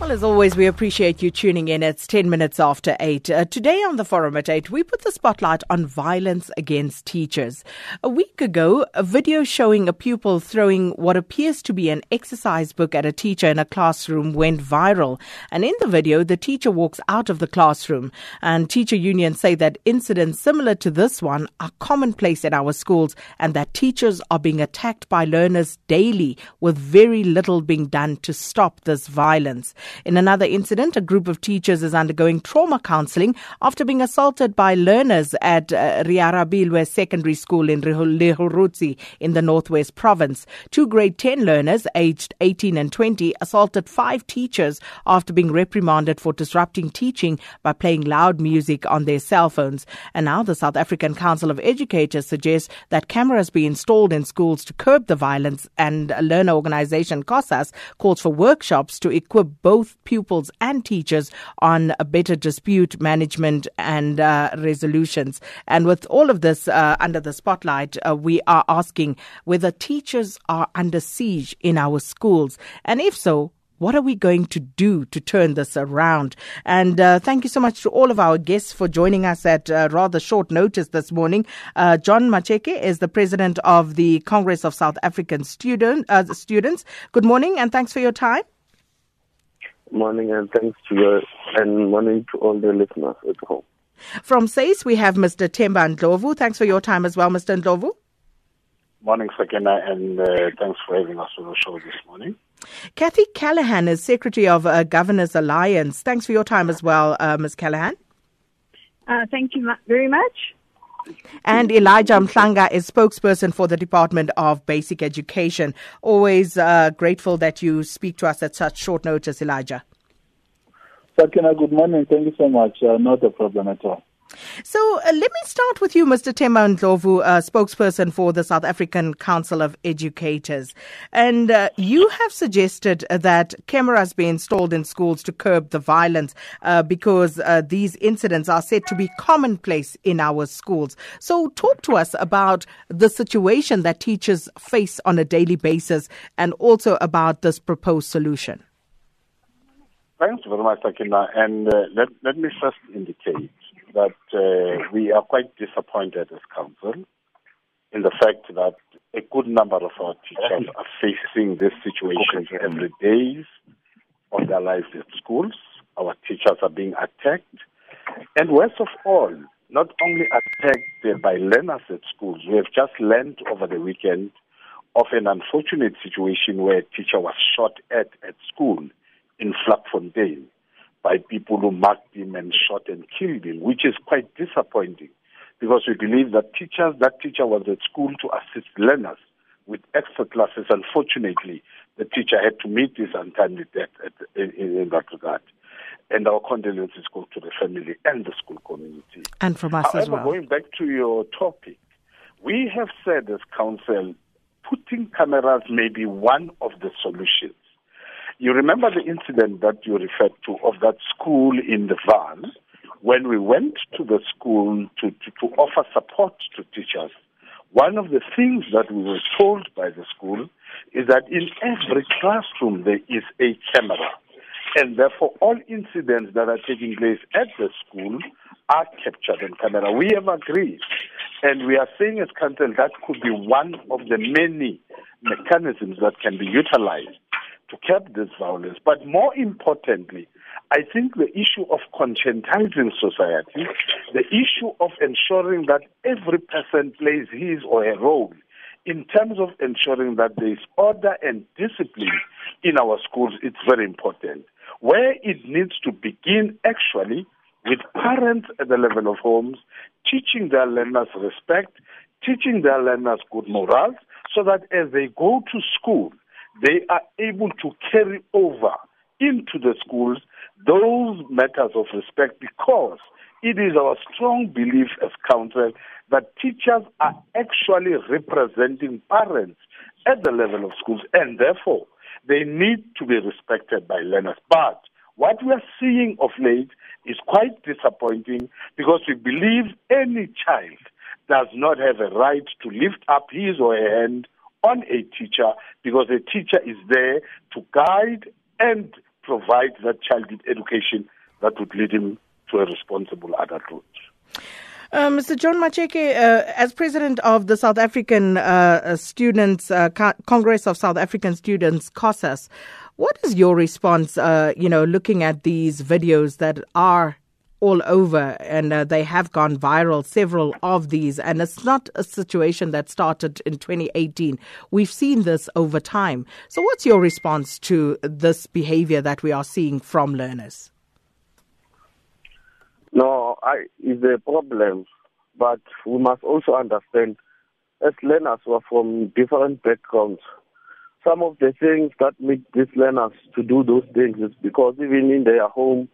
Well, as always, we appreciate you tuning in. It's 10 minutes after 8. Uh, today on the Forum at 8, we put the spotlight on violence against teachers. A week ago, a video showing a pupil throwing what appears to be an exercise book at a teacher in a classroom went viral. And in the video, the teacher walks out of the classroom. And teacher unions say that incidents similar to this one are commonplace in our schools and that teachers are being attacked by learners daily with very little being done to stop this violence. In another incident, a group of teachers is undergoing trauma counseling after being assaulted by learners at uh, Riarabilwe Secondary School in Lehurutshe in the Northwest Province. Two grade 10 learners aged 18 and 20 assaulted five teachers after being reprimanded for disrupting teaching by playing loud music on their cell phones. And now the South African Council of Educators suggests that cameras be installed in schools to curb the violence and learner organization COSAS calls for workshops to equip both both pupils and teachers on a better dispute management and uh, resolutions. And with all of this uh, under the spotlight, uh, we are asking whether teachers are under siege in our schools. And if so, what are we going to do to turn this around? And uh, thank you so much to all of our guests for joining us at uh, rather short notice this morning. Uh, John Macheke is the president of the Congress of South African Student, uh, Students. Good morning and thanks for your time. Morning and thanks to you and morning to all the listeners at home. From SACE, we have Mr. Themba Ndlovu. Thanks for your time as well, Mr. Ndlovu. Morning, Sakina, and uh, thanks for having us on the show this morning. Kathy Callahan is Secretary of uh, Governors Alliance. Thanks for your time as well, uh, Ms. Callahan. Uh, thank you very much. And Elijah Mhlanga is spokesperson for the Department of Basic Education. Always uh, grateful that you speak to us at such short notice, Elijah. Sakina, good morning. Thank you so much. Uh, not a problem at all. So uh, let me start with you, Mr. Themba Ndlovu, uh, spokesperson for the South African Council of Educators. And uh, you have suggested that cameras be installed in schools to curb the violence uh, because uh, these incidents are said to be commonplace in our schools. So talk to us about the situation that teachers face on a daily basis and also about this proposed solution. Thanks very much, Sakina. And uh, let, let me first indicate that uh, we are quite disappointed as council in the fact that a good number of our teachers are facing this situation every day of their lives at schools. Our teachers are being attacked. And worst of all, not only attacked by learners at schools, we have just learned over the weekend of an unfortunate situation where a teacher was shot at at school in Vlakfontein by people who marked him and shot and killed him, which is quite disappointing because we believe that teachers, that teacher was at school to assist learners with extra classes. Unfortunately, the teacher had to meet his untimely death at, in, in, that regard. And our condolences go to the family and the school community. And from us However, as well. going back to your topic, we have said as council, putting cameras may be one of the solutions. You remember the incident that you referred to of that school in the van when we went to the school to, to, to offer support to teachers. One of the things that we were told by the school is that in every classroom there is a camera. And therefore, all incidents that are taking place at the school are captured on camera. We have agreed. And we are saying as council that could be one of the many mechanisms that can be utilized to curb this violence. But more importantly, I think the issue of conscientizing society, the issue of ensuring that every person plays his or her role in terms of ensuring that there is order and discipline in our schools, it's very important. Where it needs to begin actually with parents at the level of homes, teaching their learners respect, teaching their learners good morals, so that as they go to school, they are able to carry over into the schools those matters of respect because it is our strong belief as council that teachers are actually representing parents at the level of schools and therefore they need to be respected by learners. But what we are seeing of late is quite disappointing because we believe any child does not have a right to lift up his or her hand on a teacher because a teacher is there to guide and provide that child with education that would lead him to a responsible adulthood. Uh, Mr. John Macheke, uh, as president of the South African uh, Students uh, Congress of South African Students (COSAS), what is your response? Uh, you know, looking at these videos that are all over and uh, they have gone viral, several of these, and it's not a situation that started in 2018. We've seen this over time. So, what's your response to this behavior that we are seeing from learners? No, I is a problem, but we must also understand as learners who are from different backgrounds. Some of the things that make these learners to do those things is because even in their home,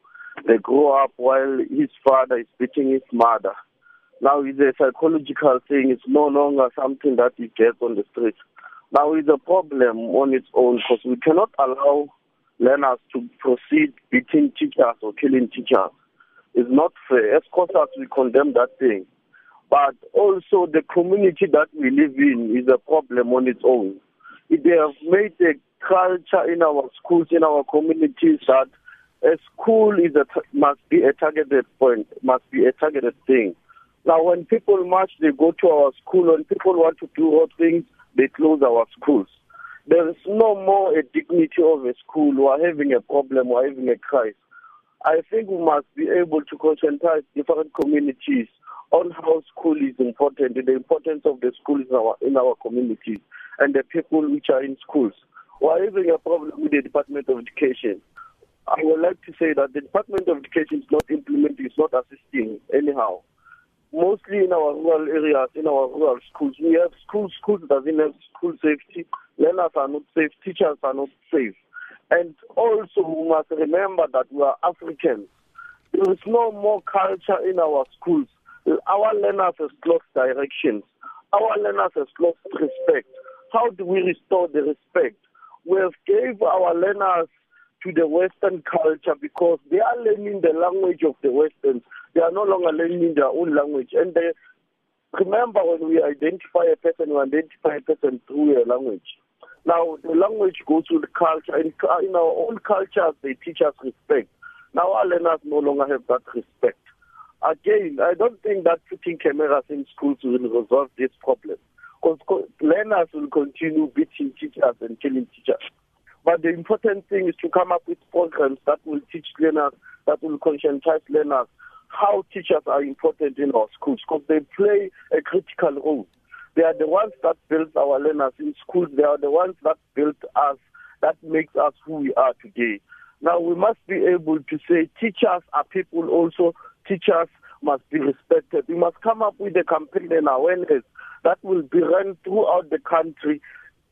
they grow up while his father is beating his mother. Now it's a psychological thing. It's no longer something that he gets on the street. Now it's a problem on its own because we cannot allow learners to proceed beating teachers or killing teachers It's not fair. As COSAS, we condemn that thing. But also the community that we live in is a problem on its own. They have made a culture in our schools, in our communities that a school is a, must be a targeted point, must be a targeted thing. Now, when people march, they go to our school. When people want to do hot things, they close our schools. There is no more a dignity of a school. We are having a problem. We are having a crisis. I think we must be able to concentrate different communities on how school is important, the importance of the schools in our, in our communities, and the people which are in schools. We're having a problem with the Department of Education. I would like to say that the Department of Education is not implementing, it's not assisting anyhow. Mostly in our rural areas, in our rural schools, we have schools, schools doesn't have school safety, learners are not safe, teachers are not safe. And also, we must remember that we are Africans. There is no more culture in our schools. Our learners have lost directions. Our learners have lost respect. How do we restore the respect? We have gave our learners to the Western culture because they are learning the language of the Westerns. They are no longer learning their own language. And they, remember when we identify a person, we identify a person through a language. Now, the language goes with the culture. In, uh, in our own cultures, they teach us respect. Now, our learners no longer have that respect. Again, I don't think that putting cameras in schools will resolve this problem. Because learners will continue beating teachers and killing teachers. But the important thing is to come up with programs that will teach learners, that will conscientize learners how teachers are important in our schools because they play a critical role. They are the ones that build our learners in schools. They are the ones that built us, that makes us who we are today. Now we must be able to say teachers are people also. Teachers must be respected. We must come up with a campaign and awareness that will be run throughout the country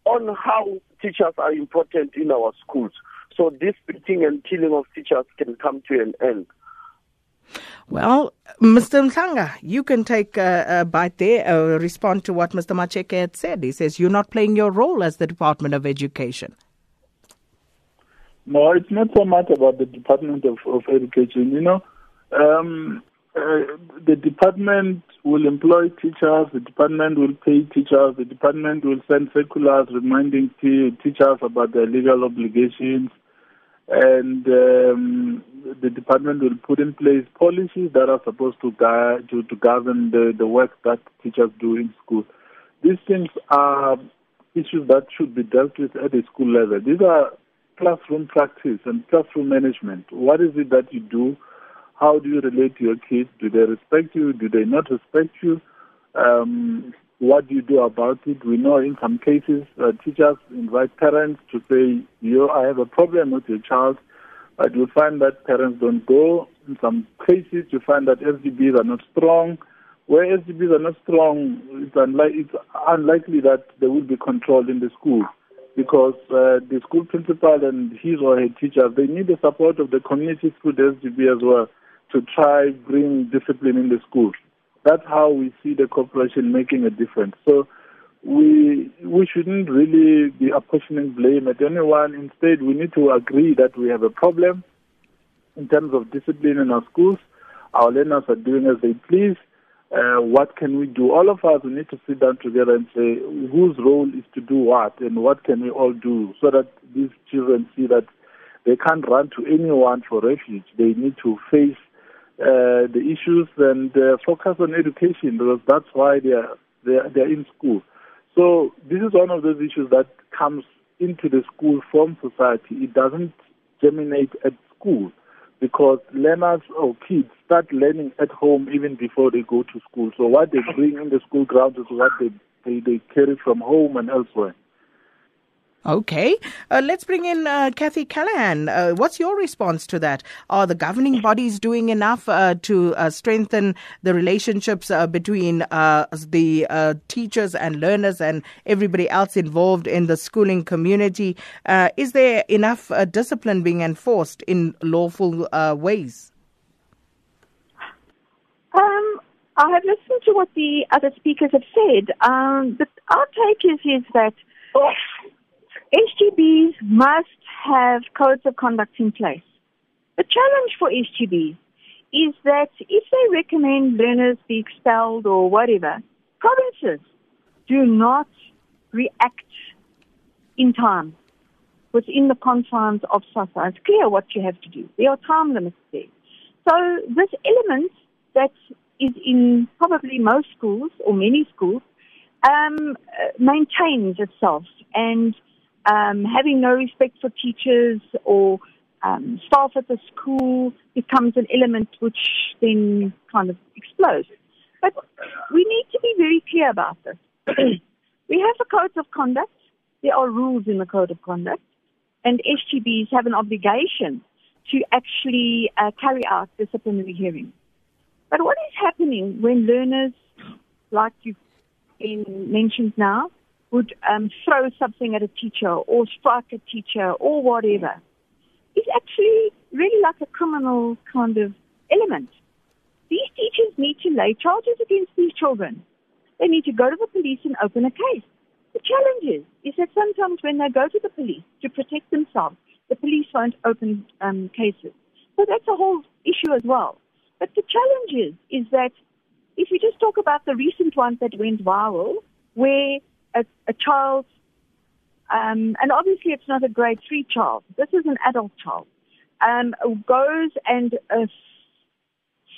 on how teachers are important in our schools. So this beating and killing of teachers can come to an end. Well, Mr. Mhlanga, you can take a, a bite there, uh, respond to what Mr. Macheke had said. He says you're not playing your role as the Department of Education. No, it's not so much about the Department of, of Education. You know, um, uh, the department will employ teachers, the department will pay teachers, the department will send circulars reminding teachers about their legal obligations and um, the department will put in place policies that are supposed to guide to, to govern the, the work that teachers do in school. These things are issues that should be dealt with at the school level. These are classroom practice and classroom management. What is it that you do? How do you relate to your kids? Do they respect you? Do they not respect you? Um, what do you do about it? We know in some cases uh, teachers invite parents to say, "You, I have a problem with your child," but you find that parents don't go. In some cases, you find that SGBs are not strong. Where SGBs are not strong, it's, unli- it's unlikely that they will be controlled in the school because uh, the school principal and his or her teachers they need the support of the community through the SGB as well to try bring discipline in the school that's how we see the corporation making a difference. So we we shouldn't really be apportioning blame at anyone. Instead, we need to agree that we have a problem in terms of discipline in our schools. Our learners are doing as they please. uh, what can we do? All of us we need to sit down together and say whose role is to do what and what can we all do so that these children see that they can't run to anyone for refuge. They need to face uh, the issues and uh, focus on education because that's why they are, they are, they are in school. So this is one of those issues that comes into the school from society. It doesn't germinate at school because learners or kids start learning at home even before they go to school. So what they bring in the school grounds is what they, they, they carry from home and elsewhere. Okay, uh, let's bring in uh, Kathy Callahan. Uh, what's your response to that? Are the governing bodies doing enough uh, to uh, strengthen the relationships uh, between the teachers and learners and everybody else involved in the schooling community? is there enough discipline being enforced in lawful ways? Um, I have listened to what the other speakers have said. Um, but our take is, is that SGBs must have codes of conduct in place. The challenge for SGBs is that if they recommend learners be expelled or whatever, provinces do not react in time within the confines of SASA. It's clear what you have to do. There are time limits there. So this element that is in probably most schools or many schools um, maintains itself and um, having no respect for teachers or um, staff at the school becomes an element which then kind of explodes. But we need to be very clear about this. we have a code of conduct. There are rules in the code of conduct. And SGBs have an obligation to actually uh, carry out disciplinary hearings. But what is happening when learners, like you've been mentioned now, would um, throw something at a teacher or strike a teacher or whatever is actually really like a criminal kind of element. These teachers need to lay charges against these children. They need to go to the police and open a case. The challenge is, is that sometimes when they go to the police to protect themselves, the police won't open um, cases. So that's a whole issue as well. But the challenge is, is that if we just talk about the recent ones that went viral, where a, a child, um, and obviously it's not a grade three child. This is an adult child. Um, goes and uh,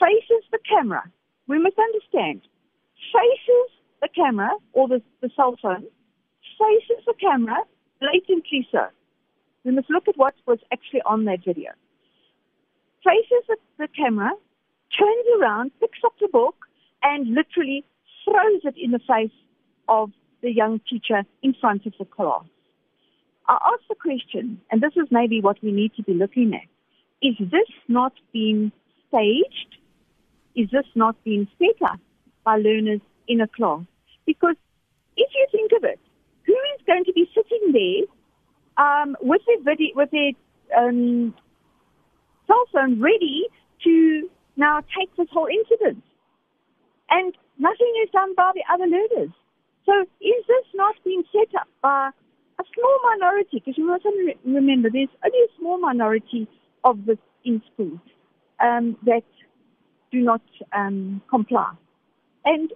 faces the camera. We must understand. Faces the camera or the, the cell phone. Faces the camera blatantly so. We must look at what was actually on that video. Faces the, the camera, turns around, picks up the book, and literally throws it in the face of the young teacher in front of the class. I ask the question, and this is maybe what we need to be looking at. Is this not being staged? Is this not being set up by learners in a class? Because if you think of it, who is going to be sitting there um, with their video, with their um, cell phone ready to now take this whole incident? And nothing is done by the other learners. So is this not being set up by a small minority? Because you must remember there's only a small minority of this in schools um, that do not um, comply. And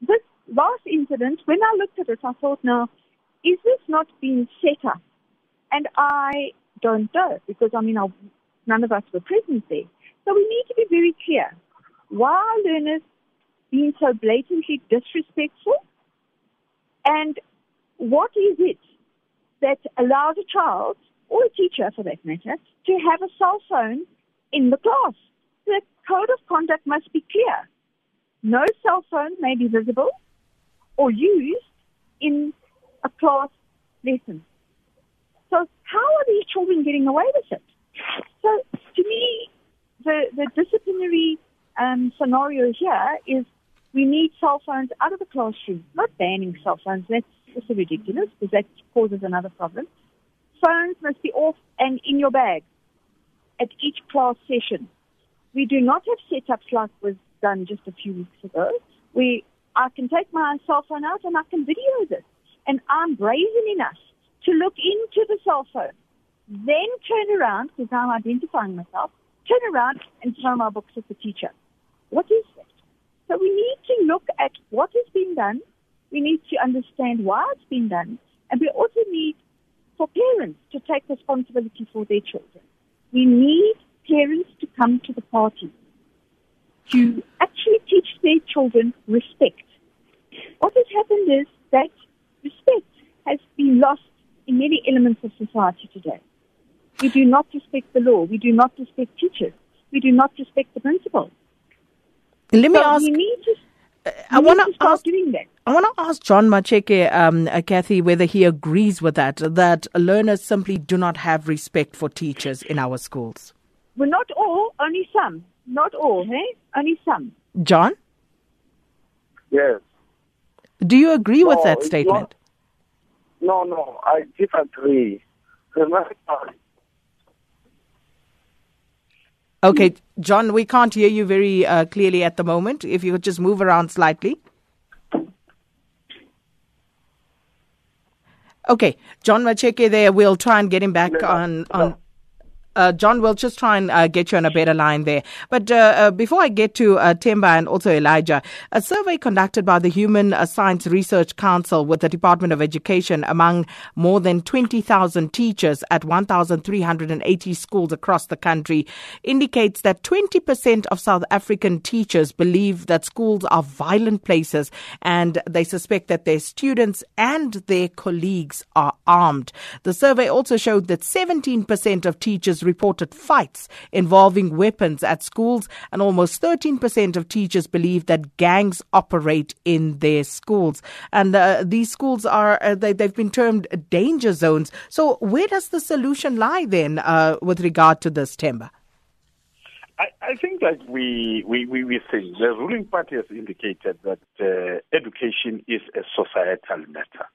this last incident, when I looked at it, I thought, now, is this not being set up? And I don't know because I mean, I, none of us were present there. So we need to be very clear. Why are learners being so blatantly disrespectful? And what is it that allows a child, or a teacher for that matter, to have a cell phone in the class? The code of conduct must be clear. No cell phone may be visible or used in a class lesson. So how are these children getting away with it? So to me, the, the disciplinary um, scenario here is we need cell phones out of the classroom, not banning cell phones. That's also ridiculous because that causes another problem. Phones must be off and in your bag at each class session. We do not have setups like was done just a few weeks ago. We, I can take my cell phone out and I can video this. And I'm brazen enough to look into the cell phone, then turn around, because I'm identifying myself, turn around and throw my books at the teacher. What is that? So we need to look at what has been done. We need to understand why it's been done. And we also need for parents to take responsibility for their children. We need parents to come to the party to actually teach their children respect. What has happened is that respect has been lost in many elements of society today. We do not respect the law. We do not respect teachers. We do not respect the principal. Let me so ask. We need to, uh, I want to ask. doing that. I want to ask John Macheke, um, uh, Kathy, whether he agrees with that, that learners simply do not have respect for teachers in our schools. Well, not all, only some. Not all, hey? Only some. John, Yes. do you agree with that it's statement? No, no, I disagree. Remember, Okay, John, we can't hear you very uh, clearly at the moment. If you could just move around slightly. Okay, John Macheke there. We'll try and get him back on, on. Uh, John, we'll just try and uh, get you on a better line there. But uh, uh, before I get to uh, Themba and also Elijah, a survey conducted by the Human Science Research Council with the Department of Education among more than 20,000 teachers at 1,380 schools across the country indicates that 20% of South African teachers believe that schools are violent places and they suspect that their students and their colleagues are armed. The survey also showed that 17% of teachers reported fights involving weapons at schools, and almost 13% of teachers believe that gangs operate in their schools. And uh, these schools are, uh, they, they've been termed danger zones. So, where does the solution lie then uh, with regard to this, Themba? I, I think that we, we, we, we think the ruling party has indicated that uh, education is a societal matter.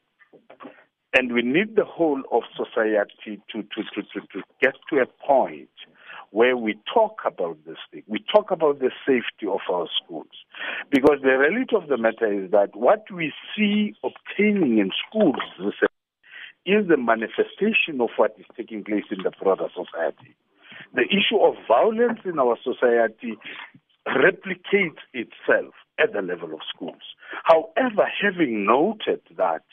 And we need the whole of society to, to, to, to, to get to a point where we talk about this thing. We talk about the safety of our schools. Because the reality of the matter is that what we see obtaining in schools is the manifestation of what is taking place in the broader society. The issue of violence in our society replicates itself at the level of schools. However, having noted that,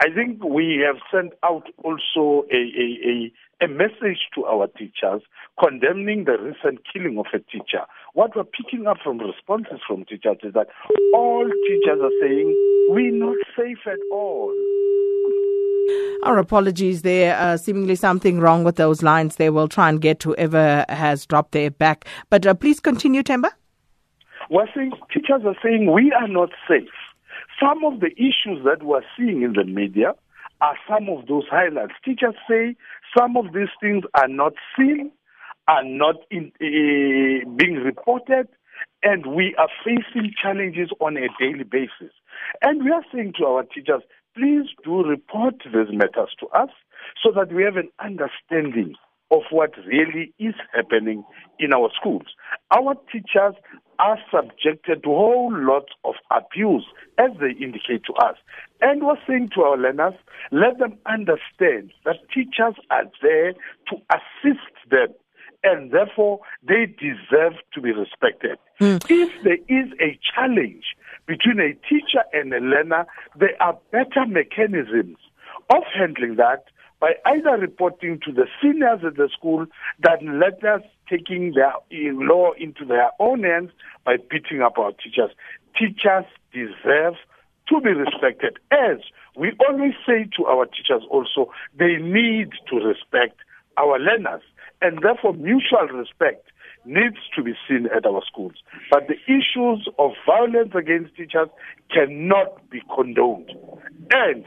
I think we have sent out also a, a, a, a, message to our teachers condemning the recent killing of a teacher. What we're picking up from responses from teachers is that all teachers are saying, we're not safe at all. Our apologies there. Uh, seemingly something wrong with those lines there. We'll try and get whoever has dropped their back. But uh, please continue, Themba. We're saying, teachers are saying we are not safe. Some of the issues that we're seeing in the media are some of those highlights. Teachers say some of these things are not seen, are not in, uh, being reported, and we are facing challenges on a daily basis. And we are saying to our teachers, please do report these matters to us so that we have an understanding of what really is happening in our schools. Our teachers are subjected to a whole lot of abuse, as they indicate to us. And we're saying to our learners, let them understand that teachers are there to assist them, and therefore they deserve to be respected. Mm. If there is a challenge between a teacher and a learner, there are better mechanisms of handling that by either reporting to the seniors at the school than letters taking their law into their own hands by beating up our teachers. Teachers deserve to be respected. As we always say to our teachers also, they need to respect our learners. And therefore, mutual respect needs to be seen at our schools. But the issues of violence against teachers cannot be condoned. And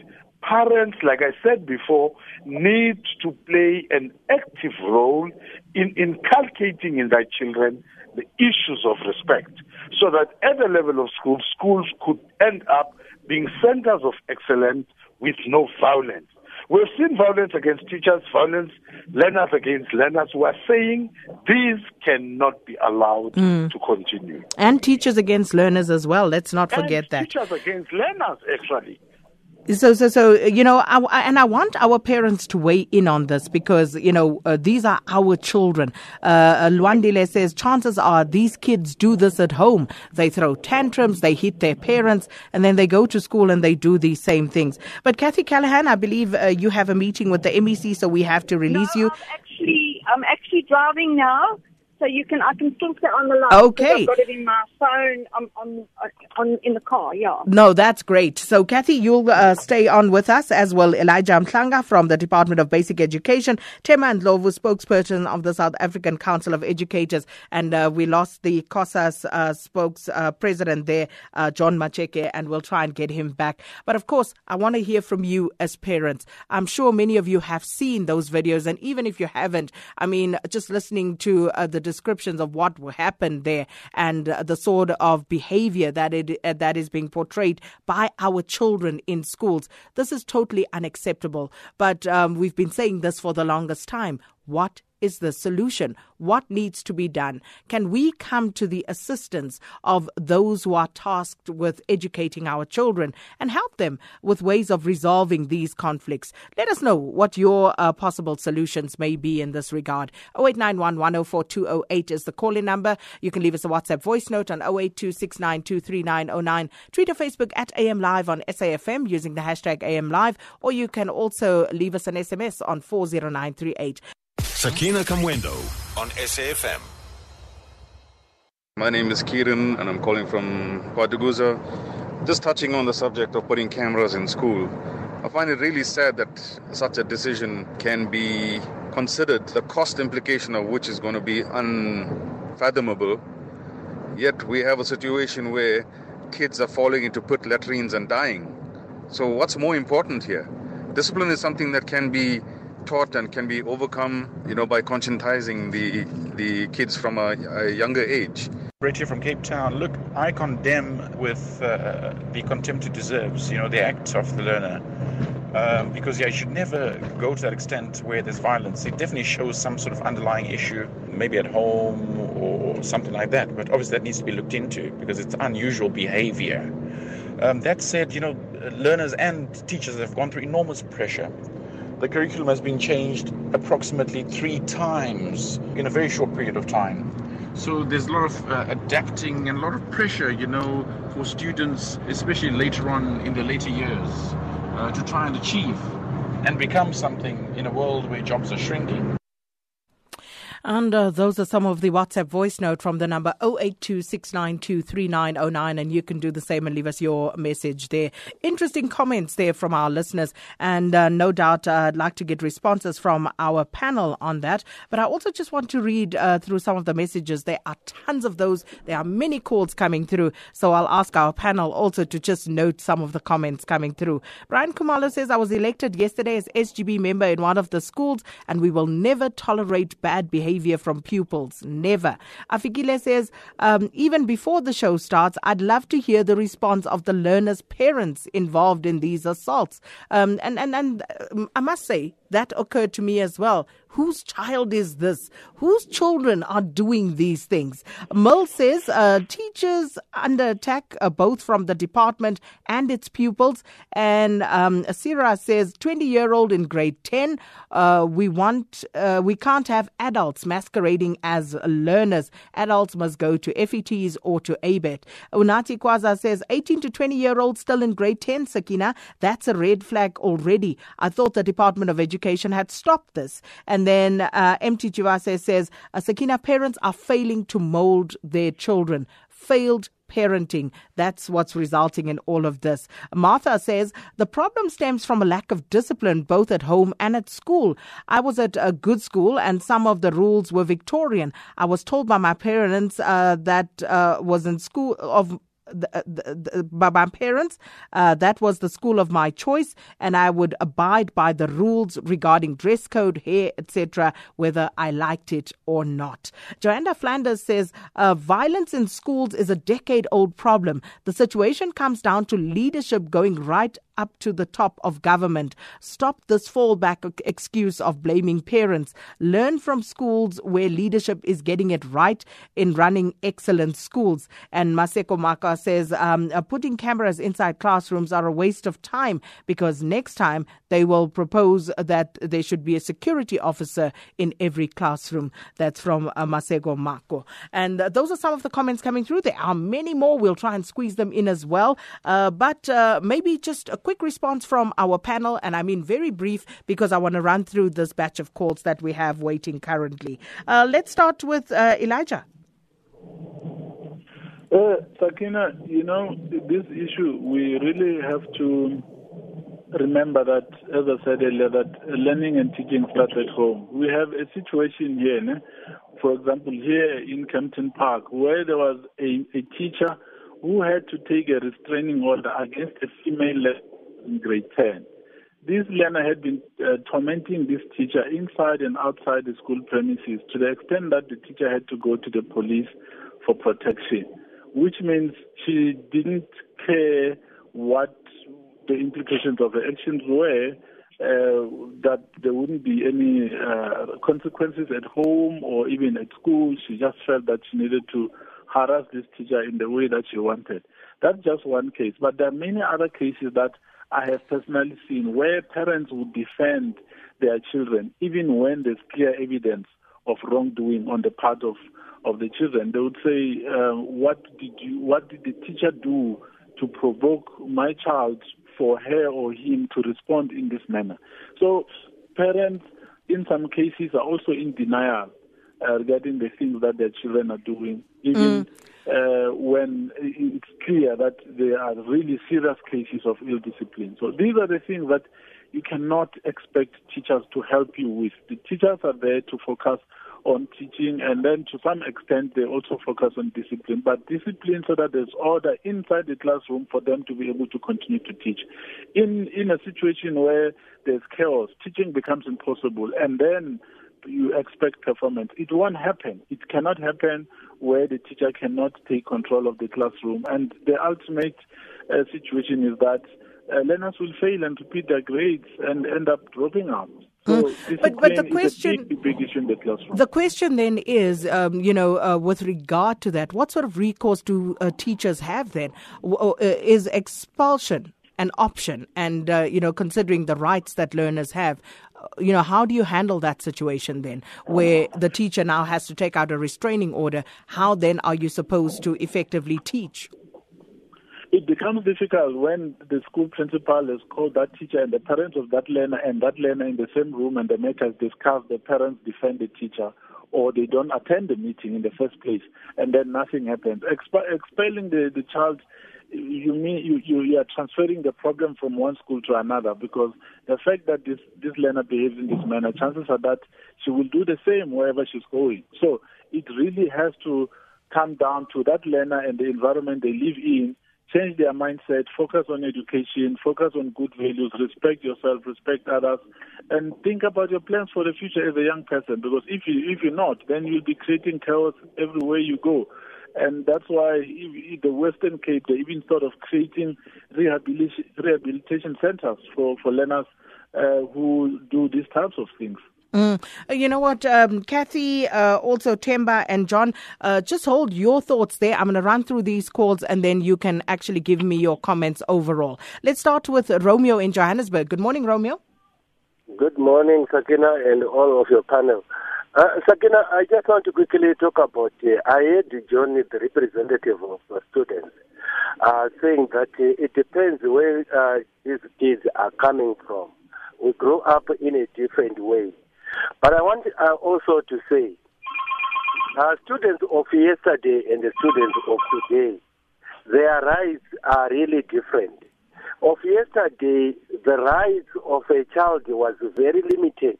parents, like I said before, need to play an active role in inculcating in their children the issues of respect so that at the level of schools, schools could end up being centers of excellence with no violence. We've seen violence against teachers, violence, learners against learners. We're saying these cannot be allowed mm. to continue. And teachers against learners as well. Let's not forget and that. Teachers against learners, actually. So, so, so, you know, I, I, and I want our parents to weigh in on this because, you know, uh, these are our children. Uh, Luandile says chances are these kids do this at home. They throw tantrums, they hit their parents, and then they go to school and they do these same things. But Kathy Callahan, I believe uh, you have a meeting with the MEC, so we have to release no, you. I'm actually, I'm actually driving now so you can I can still stay on the line. Okay. I've got it in my phone on on, on in the car. Yeah. No, that's great. So, Kathy, you'll uh, stay on with us as well. Elijah Mhlanga from the Department of Basic Education, Themba Ndlovu, spokesperson of the South African Council of Educators, and uh, we lost the COSAS uh, spokespresident uh, there, uh, John Macheke, and we'll try and get him back. But of course, I want to hear from you as parents. I'm sure many of you have seen those videos, and even if you haven't, I mean, just listening to uh, the descriptions of what happened there and uh, the sort of behavior that it uh, that is being portrayed by our children in schools. This is totally unacceptable. But um, we've been saying this for the longest time. What is the solution? What needs to be done? Can we come to the assistance of those who are tasked with educating our children and help them with ways of resolving these conflicts? Let us know what your uh, possible solutions may be in this regard. 0891 104 208 is the calling number. You can leave us a WhatsApp voice note on 082 Tweet or Facebook at AM Live on SAFM using the hashtag AM Live, or you can also leave us an SMS on 40938. Sakina Kamwendo on SAFM. My name is Kieran and I'm calling from KwaDukuza. Just touching on the subject of putting cameras in school, I find it really sad that such a decision can be considered, the cost implication of which is going to be unfathomable. Yet we have a situation where kids are falling into pit latrines and dying. So, what's more important here? Discipline is something that can be taught and can be overcome, you know, by conscientizing the the kids from a, a younger age. Here from Cape Town. Look, I condemn with uh, the contempt it deserves, you know, the act of the learner. Um, because yeah, you should never go to that extent where there's violence. It definitely shows some sort of underlying issue, maybe at home or something like that. But obviously, that needs to be looked into because it's unusual behavior. Um, that said, you know, learners and teachers have gone through enormous pressure the curriculum has been changed approximately three times in a very short period of time. So there's a lot of uh, adapting and a lot of pressure, you know, for students, especially later on in the later years, uh, to try and achieve and become something in a world where jobs are shrinking. And uh, those are some of the WhatsApp voice note from the number 0826923909. and you can do the same and leave us your message there. Interesting comments there from our listeners, and uh, no doubt uh, I'd like to get responses from our panel on that. But I also just want to read uh, through some of the messages. There are tons of those. There are many calls coming through, so I'll ask our panel also to just note some of the comments coming through. Brian Kumalo says I was elected yesterday as SGB member in one of the schools, and we will never tolerate bad behavior behavior from pupils. Never. Afikile says, um, even before the show starts, I'd love to hear the response of the learners' parents involved in these assaults. Um, and, and, and um, I must say, that occurred to me as well. Whose child is this? Whose children are doing these things? Mull says uh, teachers under attack, uh, both from the department and its pupils. And um, Asira says 20 year old in grade 10. Uh, we want, uh, we can't have adults masquerading as learners. Adults must go to FETs or to ABET. Unati Kwaza says 18 to 20 year old still in grade 10, Sakina. That's a red flag already. I thought the Department of Education had stopped this. And and then uh, MT Chivase says Sakina parents are failing to mold their children. Failed parenting. That's what's resulting in all of this. Martha says the problem stems from a lack of discipline both at home and at school. I was at a good school and some of the rules were Victorian. I was told by my parents uh, that uh, was in school of uh, by my parents. Uh, that was the school of my choice, and I would abide by the rules regarding dress code, hair, etc., whether I liked it or not. Joanna Flanders says uh, violence in schools is a decade old problem. The situation comes down to leadership going right up to the top of government. Stop this fallback excuse of blaming parents. Learn from schools where leadership is getting it right in running excellent schools. And Maseko Maka says um, uh, putting cameras inside classrooms are a waste of time because next time they will propose that there should be a security officer in every classroom. That's from uh, Maseko Mako. And uh, those are some of the comments coming through. There are many more. We'll try and squeeze them in as well. Uh, but uh, maybe just a quick response from our panel, and I mean very brief because I want to run through this batch of calls that we have waiting currently. Uh, let's start with Elijah. Uh, Sakina, you know, this issue, we really have to remember that, as I said earlier, that learning and teaching starts at home. We have a situation here, né? for example, here in Kempton Park, where there was a, a teacher who had to take a restraining order against a female in grade 10. This learner had been uh, tormenting this teacher inside and outside the school premises to the extent that the teacher had to go to the police for protection, which means she didn't care what the implications of her actions were, uh, that there wouldn't be any uh, consequences at home or even at school. She just felt that she needed to harass this teacher in the way that she wanted. That's just one case. But there are many other cases that I have personally seen where parents would defend their children even when there's clear evidence of wrongdoing on the part of, of the children. They would say, uh, "What did you? What did the teacher do to provoke my child for her or him to respond in this manner?" So, parents, in some cases, are also in denial uh, regarding the things that their children are doing, even. Mm uh, when it's clear that there are really serious cases of ill discipline. So these are the things that you cannot expect teachers to help you with. The teachers are there to focus on teaching and then to some extent they also focus on discipline but discipline so that there's order inside the classroom for them to be able to continue to teach in in a situation where there's chaos teaching becomes impossible and then you expect performance. It won't happen. It cannot happen where the teacher cannot take control of the classroom. And the ultimate uh, situation is that uh, learners will fail and repeat their grades and end up dropping out. So mm. but, but the question, big, big the. The question then is, um, you know, uh, with regard to that, what sort of recourse do uh, teachers have then? Uh, is expulsion an option? And, uh, you know, considering the rights that learners have, you know, how do you handle that situation then, where the teacher now has to take out a restraining order? How then are you supposed to effectively teach? It becomes difficult when the school principal has called that teacher and the parents of that learner and that learner in the same room and the matters discussed, the parents defend the teacher or they don't attend the meeting in the first place and then nothing happens. Exp- expelling the, the child you mean you, you, you are transferring the problem from one school to another because the fact that this this learner behaves in this manner, chances are that she will do the same wherever she's going. So it really has to come down to that learner and the environment they live in. Change their mindset, focus on education, focus on good values, respect yourself, respect others, and think about your plans for the future as a young person. Because if you if you're not, then you'll be creating chaos everywhere you go. And that's why the Western Cape, they even thought of creating rehabilitation, centers for, for learners uh, who do these types of things. Mm. Uh, you know what, um, Kathy, uh, also Themba and John, uh, just hold your thoughts there. I'm going to run through these calls and then you can actually give me your comments overall. Let's start with Romeo in Johannesburg. Good morning, Romeo. Good morning, Sakina, and all of your panel. Uh, Sakina, I just want to quickly talk about. Uh, I heard John, the representative of uh, students, saying that it depends where these kids are coming from. We grow up in a different way. But I want uh, also to say, uh, students of yesterday and the students of today, their rights are really different. Of yesterday, the rights of a child was very limited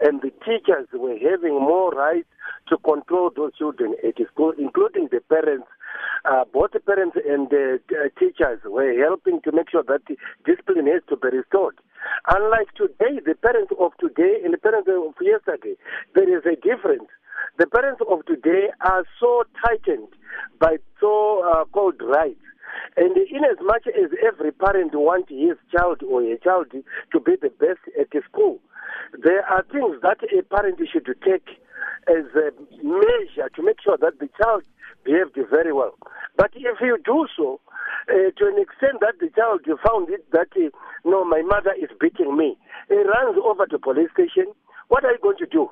and the teachers were having more rights to control those children at school, including the parents. Uh, both the parents and the uh, teachers were helping to make sure that discipline has to be restored. Unlike today, the parents of today and the parents of yesterday, there is a difference. the parents of today are so tightened by so uh, called rights. And in as much as every parent wants his child or a child to be the best at school, there are things that a parent should take as a measure to make sure that the child behaved very well. But if you do so, uh, to an extent that the child you found it that, uh, no, my mother is beating me, he runs over to police station, what are you going to do?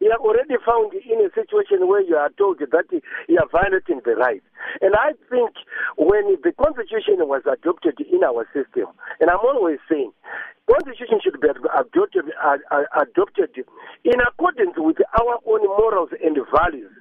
You are already found in a situation where you are told that you are violating the rights. And I think when the Constitution was adopted in our system, and I'm always saying, Constitution should be adopted, adopted in accordance with our own morals and values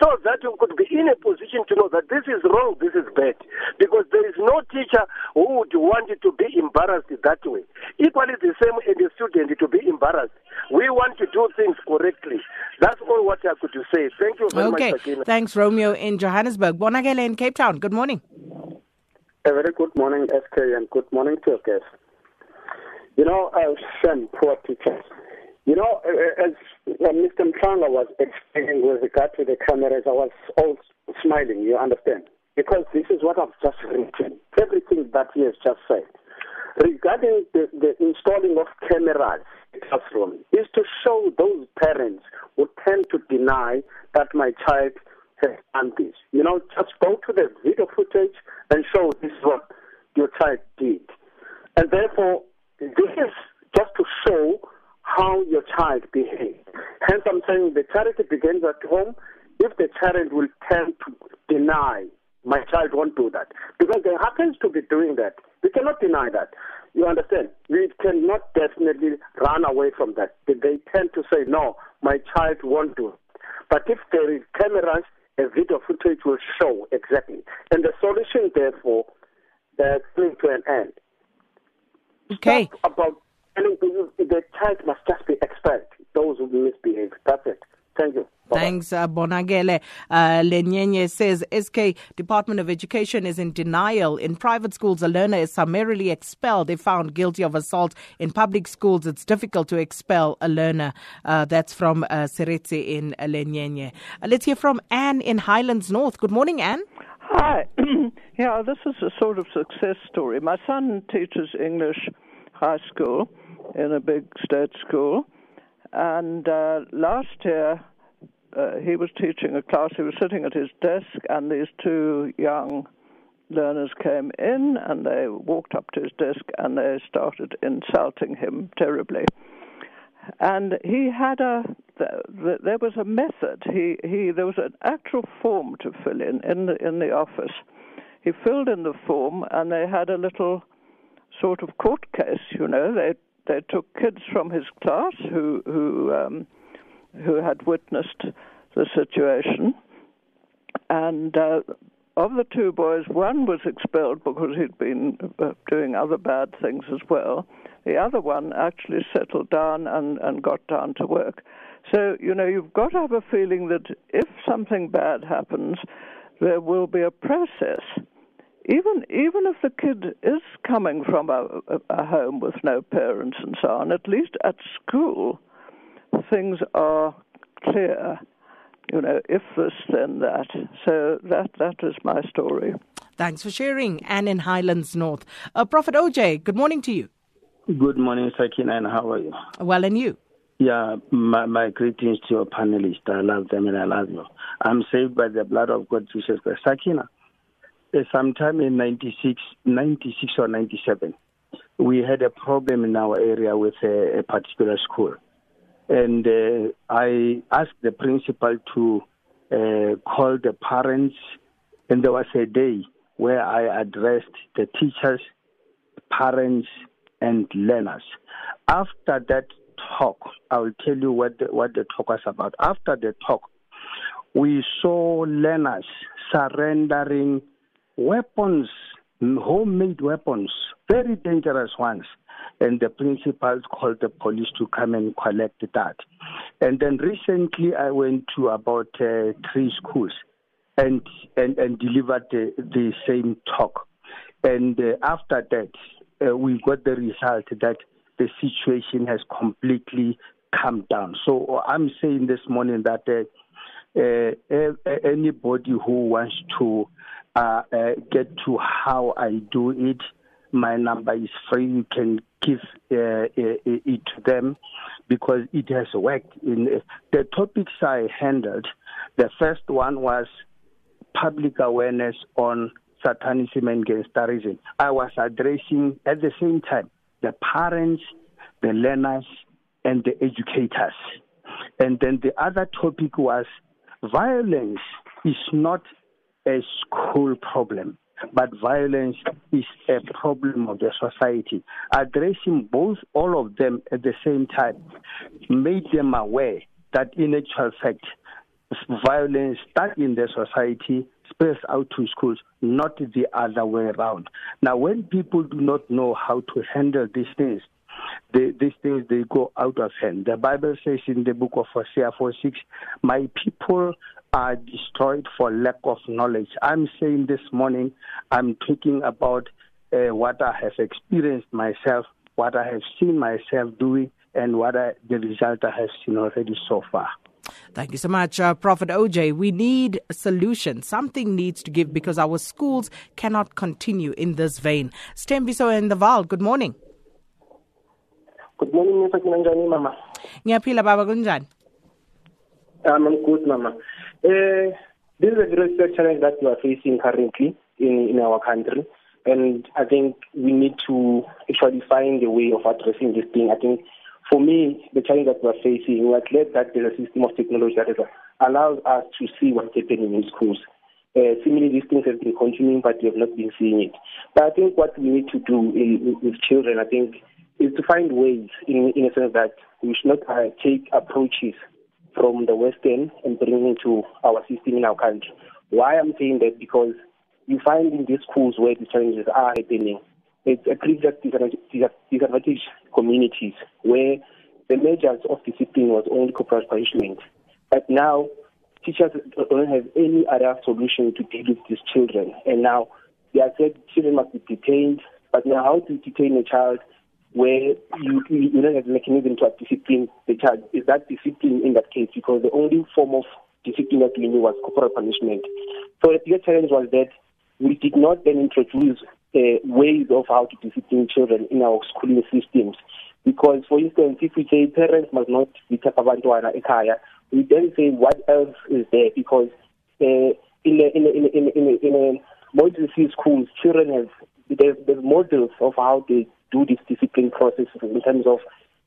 so that we could be in a position to know that this is wrong, this is bad. Because there is no teacher who would want to be embarrassed that way. Equally the same in the student to be embarrassed. We want to do things correctly. That's all what I could say. Thank you very okay. much. Okay. Thanks, Romeo in Johannesburg. Bonagele in Cape Town. Good morning. A very good morning, SK, and good morning to your guests. You know, uh, Shem, poor teachers. You know, uh, as Mr. Mtlanga was explaining with regard to the cameras, I was all smiling, you understand? Because this is what I've just written, everything that he has just said. Regarding the, the installing of cameras in classroom is to show those parents who tend to deny that my child has done this. You know, just go to the video footage and show this is what your child did. And therefore, this is just to show how your child behaves. Hence, I'm saying the charity begins at home. If the parent will tend to deny, my child won't do that. Because they happens to be doing that. We cannot deny that. You understand? We cannot definitely run away from that. They tend to say, no, my child won't do it. But if there is cameras, a video footage will show exactly. And the solution, therefore, uh, coming to an end. Okay. Stop about the child must just be expelled, those who misbehave. That's it. Thank you. Bye-bye. Thanks, uh, Bonagele. Uh, Lenyenye says SK Department of Education is in denial. In private schools, a learner is summarily expelled if found guilty of assault. In public schools, it's difficult to expel a learner. Uh, that's from uh, Seretse in Lenyenye. Uh, let's hear from Anne in Highlands North. Good morning, Anne. Hi. yeah, this is a sort of success story. My son teaches English high school in a big state school. And uh, last year, uh, he was teaching a class. He was sitting at his desk, and these two young learners came in and they walked up to his desk and they started insulting him terribly. And he had a there was a method. He he there was an actual form to fill in in the in the office. He filled in the form and they had a little sort of court case. You know, they they took kids from his class who who um, who had witnessed the situation, and uh, of the two boys, one was expelled because he'd been uh, doing other bad things as well. The other one actually settled down and, and got down to work. So, you know, you've got to have a feeling that if something bad happens, there will be a process even even if the kid is coming from a, a, a home with no parents and so on, at least at school, things are clear. You know, if this, then that. So that that is my story. Thanks for sharing. Anne in Highlands North. Uh, Prophet OJ, good morning to you. Good morning, Sakina, and how are you? Well, and you? Yeah, my, my greetings to your panelists. I love them and I love you. I'm saved by the blood of God, Jesus Christ. Sakina, uh, sometime in 96, 96 or 97, we had a problem in our area with a, a particular school. And uh, I asked the principal to uh, call the parents, and there was a day where I addressed the teachers, parents, and learners. After that talk, I will tell you what the, what the talk was about. After the talk, we saw learners surrendering weapons, homemade weapons, very dangerous ones. And the principals called the police to come and collect that. And then recently I went to about uh, three schools and, and, and delivered the, the same talk. And uh, after that, uh, we got the result that the situation has completely calmed down. So I'm saying this morning that uh, uh, anybody who wants to uh, uh, get to how I do it, my number is free. You can give uh, uh, it to them because it has worked. In the topics I handled, the first one was public awareness on satanism and gangsterism. I was addressing at the same time the parents, the learners, and the educators. And then the other topic was violence is not a school problem, but violence is a problem of the society. Addressing both, all of them at the same time, made them aware that in actual fact, violence starts in the society, spills out to schools, not the other way around. Now, when people do not know how to handle these things, they, these things they go out of hand. The Bible says in the book of Hosea 4 6, My people are destroyed for lack of knowledge. I'm saying this morning, I'm talking about uh, what I have experienced myself, what I have seen myself doing, and what I, the result I have seen already so far. Thank you so much, uh, Prophet OJ. We need a solution. Something needs to give because our schools cannot continue in this vein. Stembiso and the Vaal, good morning. Good morning, Mr. Kinanjani, Mama. Ngiyaphila baba kunjani? Um, I'm good, Mama. Uh, this is a very serious challenge that we are facing currently in, in our country. And I think we need to actually find a way of addressing this thing. I think for me, the challenge that we're facing, we're glad that there's a system of technology that is, allows us to see what's happening in schools. Uh, seemingly, these things have been continuing, but we have not been seeing it. But I think what we need to do in, with children, I think, is to find ways, in, in a sense that we should not uh, take approaches from the Western and bring into our system in our country. Why I'm saying that because you find in these schools where the challenges are happening, it's a previous disadvantaged communities where the measures of discipline was only corporal punishment. But now teachers don't have any other solution to deal with these children. And now they are said children must be detained. But now how to detain a child where you, you don't have a mechanism to discipline the child? Is that discipline in that case? Because the only form of discipline that we knew was corporal punishment. So the biggest challenge was that we did not then introduce uh, ways of how to discipline children in our schooling systems. Because, for instance, if we say parents must not beat up abantwana ekhaya, we then say what else is there? Because uh, in a, in a, in a, in a, in a model C schools, children have there's, there's models of how they do this discipline process in terms of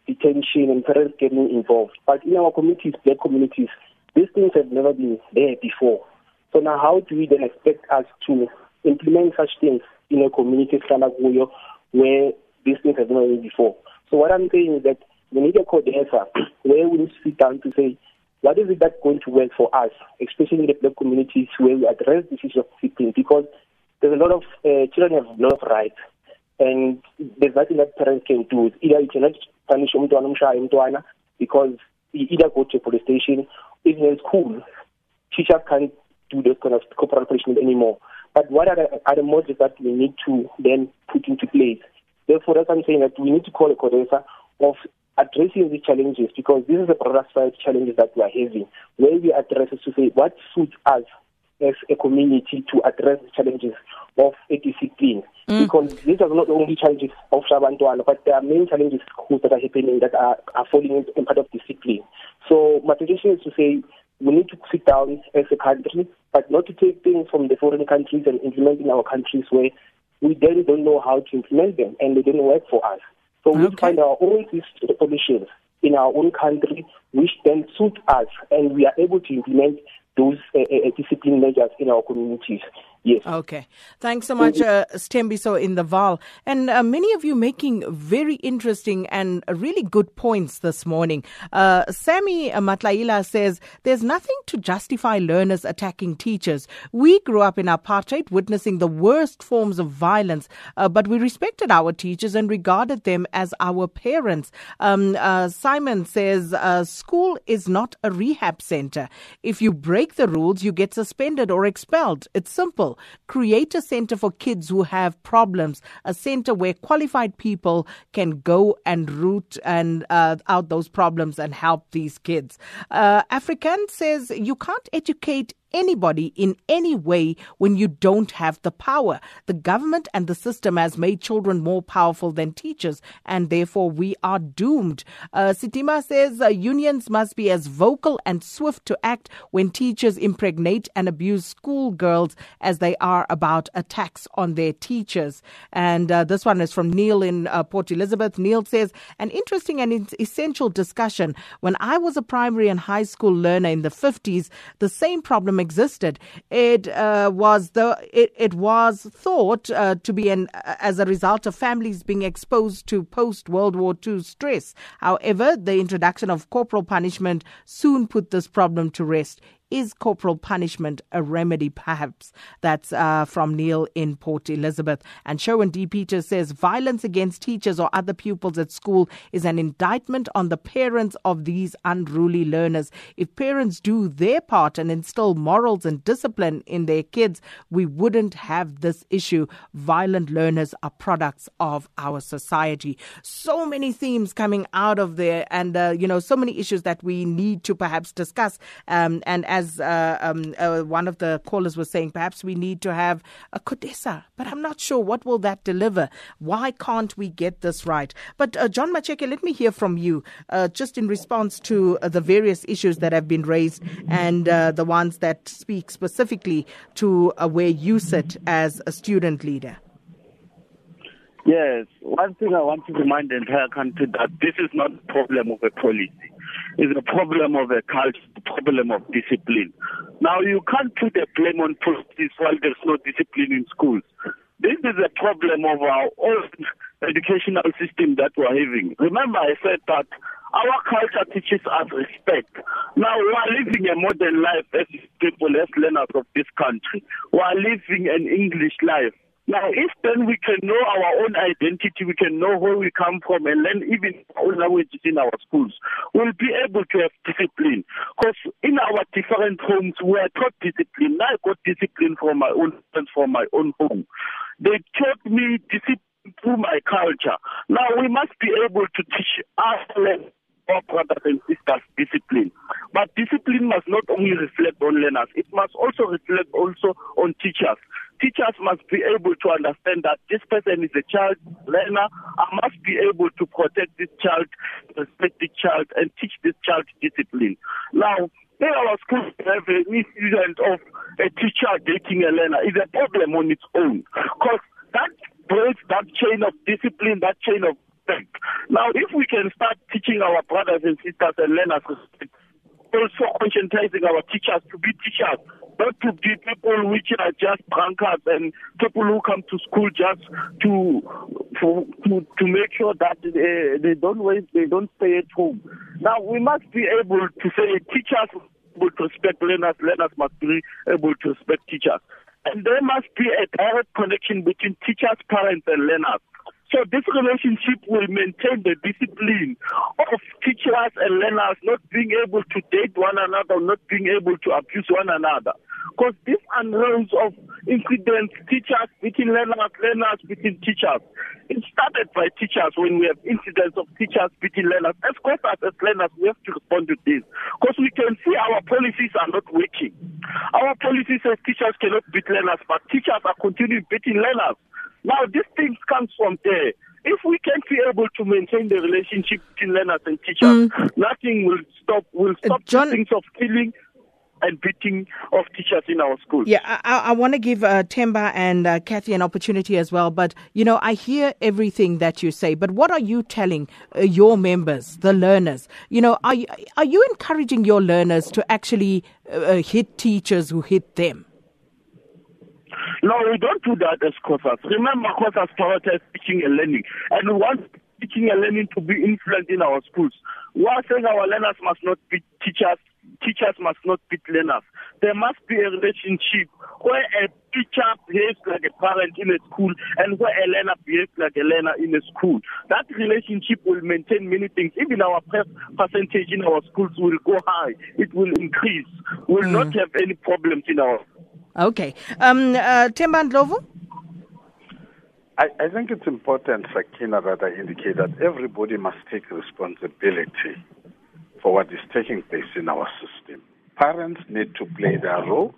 detention and parents getting involved. But in our communities, black communities, these things have never been there before. So now, how do we then expect us to implement such things in a community where these things have never been before? So what I'm saying is that we need a CODESA where we need to sit down to say, what is it that's going to work for us, especially in the black communities where we address this issue of discipline? Because there's a lot of uh, children have a lot of rights, and there's nothing that parents can do. Either you cannot punish umntwana because you either go to a police station, even in school, teachers can't do this kind of corporal punishment anymore. But what are the, are the models that we need to then put into place? Therefore, that's I'm saying that we need to call a CODESA of addressing these challenges because this is a broader side challenges that we are having, where we address to say what suits us as a community to address the challenges of a discipline. Mm. Because these are not only challenges of Shabantwana, but there are many challenges that are happening that are, are falling in part of discipline. So my suggestion is to say we need to sit down as a country, but not to take things from the foreign countries and implement in our countries where we then don't know how to implement them and they don't work for us. So we find our own solutions in our own country which then suit us and we are able to implement those uh, uh, discipline measures in our communities. Yes. Okay. Thanks so much, uh, Stembiso in the Vaal. And uh, many of you making very interesting and really good points this morning. Uh, Sammy Matlaila says there's nothing to justify learners attacking teachers. We grew up in apartheid, witnessing the worst forms of violence, uh, but we respected our teachers and regarded them as our parents. Um, uh, Simon says uh, school is not a rehab center. If you break the rules, you get suspended or expelled. It's simple. People. Create a center for kids who have problems, a center where qualified people can go and root and uh, out those problems and help these kids. Uh, African says you can't educate anybody in any way when you don't have the power. The government and the system has made children more powerful than teachers, and therefore we are doomed. Uh, Sitima says uh, unions must be as vocal and swift to act when teachers impregnate and abuse schoolgirls as they are about attacks on their teachers. And uh, this one is from Neil in uh, Port Elizabeth. Neil says, an interesting and essential discussion. When I was a primary and high school learner in the 50s, the same problem existed. It uh, was the it, it was thought uh, to be an as a result of families being exposed to post World War II stress. However, the introduction of corporal punishment soon put this problem to rest. Is corporal punishment a remedy, perhaps? That's uh, from Neil in Port Elizabeth. And Sherwin D. Peters says violence against teachers or other pupils at school is an indictment on the parents of these unruly learners. If parents do their part and instill morals and discipline in their kids, we wouldn't have this issue. Violent learners are products of our society. So many themes coming out of there, and, uh, you know, so many issues that we need to perhaps discuss. Um, and as as uh, um, uh, one of the callers was saying, perhaps we need to have a CODESA, but I'm not sure what will that deliver. Why can't we get this right? But uh, John Macheke, let me hear from you, uh, just in response to uh, the various issues that have been raised and uh, the ones that speak specifically to where you sit as a student leader. Yes, one thing I want to remind the entire country that this is not a problem of a policy. It's a problem of a culture, a problem of discipline. Now, you can't put the blame on policies while there's no discipline in schools. This is a problem of our own educational system that we're having. Remember, I said that our culture teaches us respect. Now we are living a modern life as people, as learners of this country. We are living an English life. Now, if then we can know our own identity, we can know where we come from and learn even our languages in our schools, we'll be able to have discipline. Because in our different homes, we are taught discipline. I got discipline from my own from my own home. They taught me discipline through my culture. Now, we must be able to teach our our brothers and sisters discipline. But discipline must not only reflect on learners, it must also reflect also on teachers teachers must be able to understand that this person is a child learner. I must be able to protect this child, respect the child, and teach this child discipline. Now, in our schools have an incident of a teacher dating a learner is a problem on its own. Because that breaks that chain of discipline, that chain of respect. Now, if we can start teaching our brothers and sisters and learners respect, also conscientizing our teachers to be teachers, not to be people which are just drunkards and people who come to school just to to to, to make sure that they, they don't waste, they don't stay at home. Now we must be able to say teachers to respect learners, learners must be able to respect teachers. And there must be a direct connection between teachers, parents, and learners. So this relationship will maintain the discipline of teachers and learners not being able to date one another, not being able to abuse one another. Because this unrose of incidents, teachers between learners, learners between teachers, it started by teachers when we have incidents of teachers between learners. As course, as learners, we have to respond to this. Because we can see our policies are not working. Our policies as teachers cannot beat learners, but teachers are continuing beating learners. Now, these things comes from there. If we can't be able to maintain the relationship between learners and teachers, mm. nothing will stop. Will uh, stop uh, John, things of killing and beating of teachers in our schools. Yeah, I, I want to give uh, Themba and uh, Kathy an opportunity as well. But, you know, I hear everything that you say. But what are you telling uh, your members, the learners? You know, are you, are you encouraging your learners to actually uh, uh, hit teachers who hit them? No, we don't do that as COSAS. Remember, COSAS prioritizes teaching and learning. And we want teaching and learning to be influent in our schools. We are saying our learners must not be teachers, teachers must not be learners. There must be a relationship where a teacher behaves like a parent in a school and where a learner behaves like a learner in a school. That relationship will maintain many things. Even our percentage in our schools will go high. It will increase. We will mm. not have any problems in our Okay. Um, uh, Themba Ndlovu? I, I think it's important, Sakina, that I indicate that everybody must take responsibility for what is taking place in our system. Parents need to play their role.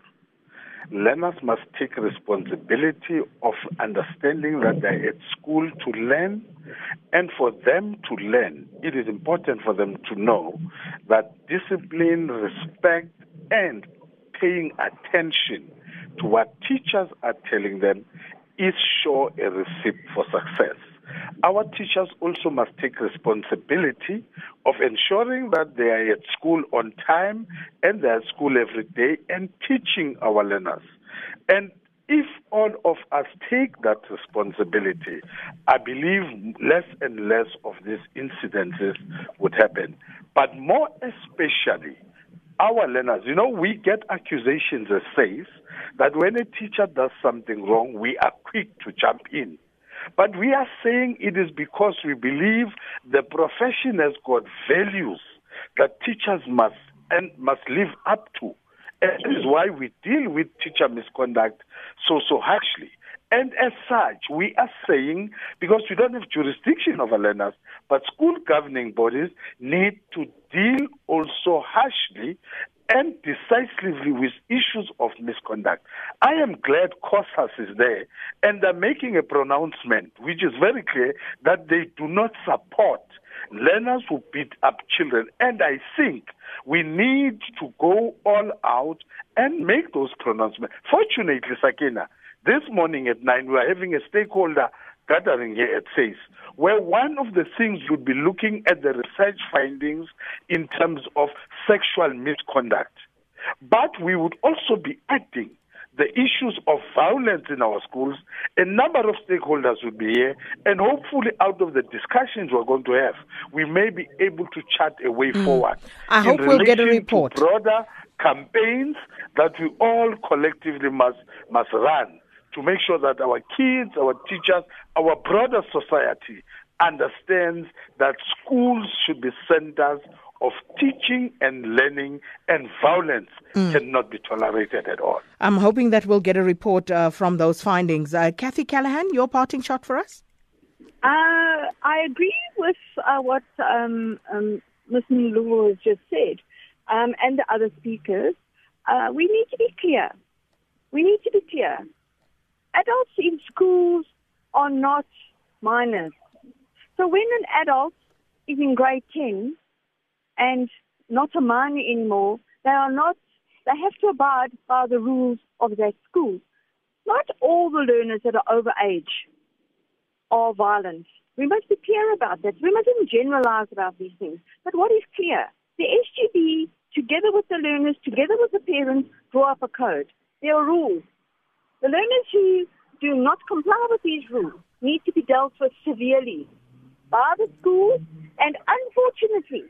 Learners must take responsibility of understanding that they're at school to learn. And for them to learn, it is important for them to know that discipline, respect, and paying attention to what teachers are telling them is sure a receipt for success. Our teachers also must take responsibility of ensuring that they are at school on time and they are at school every day and teaching our learners. And if all of us take that responsibility, I believe less and less of these incidences would happen. But more especially, our learners, you know, we get accusations as SACE that when a teacher does something wrong, we are quick to jump in. But we are saying it is because we believe the profession has got values that teachers must and must live up to. And that is why we deal with teacher misconduct so so harshly. And as such, we are saying, because we don't have jurisdiction over learners, but school governing bodies need to deal also harshly and decisively with issues of misconduct. I am glad COSAS is there and they're making a pronouncement which is very clear that they do not support learners who beat up children. And I think we need to go all out and make those pronouncements. Fortunately, Sakina, this morning at 9, we are having a stakeholder gathering here at SACE, where one of the things would be looking at the research findings in terms of sexual misconduct. But we would also be adding the issues of violence in our schools. A number of stakeholders will be here, and hopefully, out of the discussions we're going to have, we may be able to chart a way mm. forward. I hope we'll get a report. broader campaigns that we all collectively must must run to make sure that our kids, our teachers, our broader society understands that schools should be centers of teaching and learning, and violence mm. cannot be tolerated at all. I'm hoping that we'll get a report uh, from those findings. Uh, Kathy Callahan, your parting shot for us? Uh, I agree with uh, what um, um, Ms. Ndlovu has just said um, and the other speakers. Uh, we need to be clear. We need to be clear. Adults in schools are not minors. So when an adult is in grade 10 and not a minor anymore, they are not, they have to abide by the rules of that school. Not all the learners that are over age are violent. We must be clear about that. We mustn't generalize about these things. But what is clear? The SGB, together with the learners, together with the parents, draw up a code. There are rules. The learners who do not comply with these rules need to be dealt with severely by the school, and unfortunately,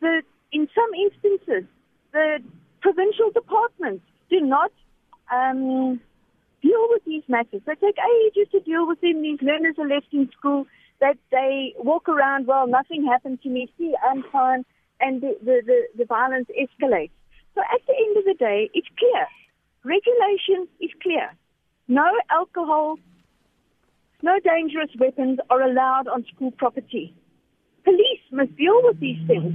the, in some instances, the provincial departments do not um, deal with these matters. They take ages to deal with them. These learners are left in school. That they walk around, well, nothing happened to me. See, I'm fine, and the, the, the, the violence escalates. So at the end of the day, it's clear. Regulation is clear. No alcohol, no dangerous weapons are allowed on school property. Police must deal with these things.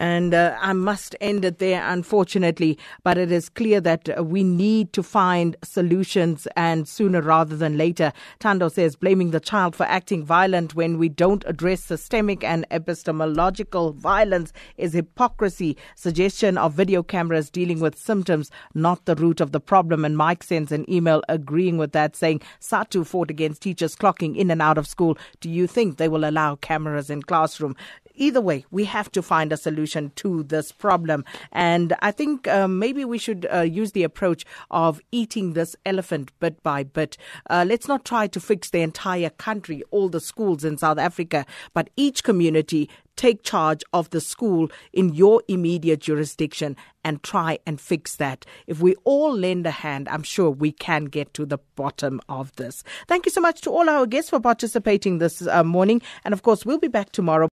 And uh, I must end it there, unfortunately. But it is clear that uh, we need to find solutions and sooner rather than later. Tando says blaming the child for acting violent when we don't address systemic and epistemological violence is hypocrisy. Suggestion of video cameras dealing with symptoms, not the root of the problem. And Mike sends an email agreeing with that, saying SADTU fought against teachers clocking in and out of school. Do you think they will allow cameras in classroom? either way, we have to find a solution to this problem. And I think um, maybe we should uh, use the approach of eating this elephant bit by bit. Uh, let's not try to fix the entire country, all the schools in South Africa, but each community take charge of the school in your immediate jurisdiction and try and fix that. If we all lend a hand, I'm sure we can get to the bottom of this. Thank you so much to all our guests for participating this uh, morning. And of course, we'll be back tomorrow.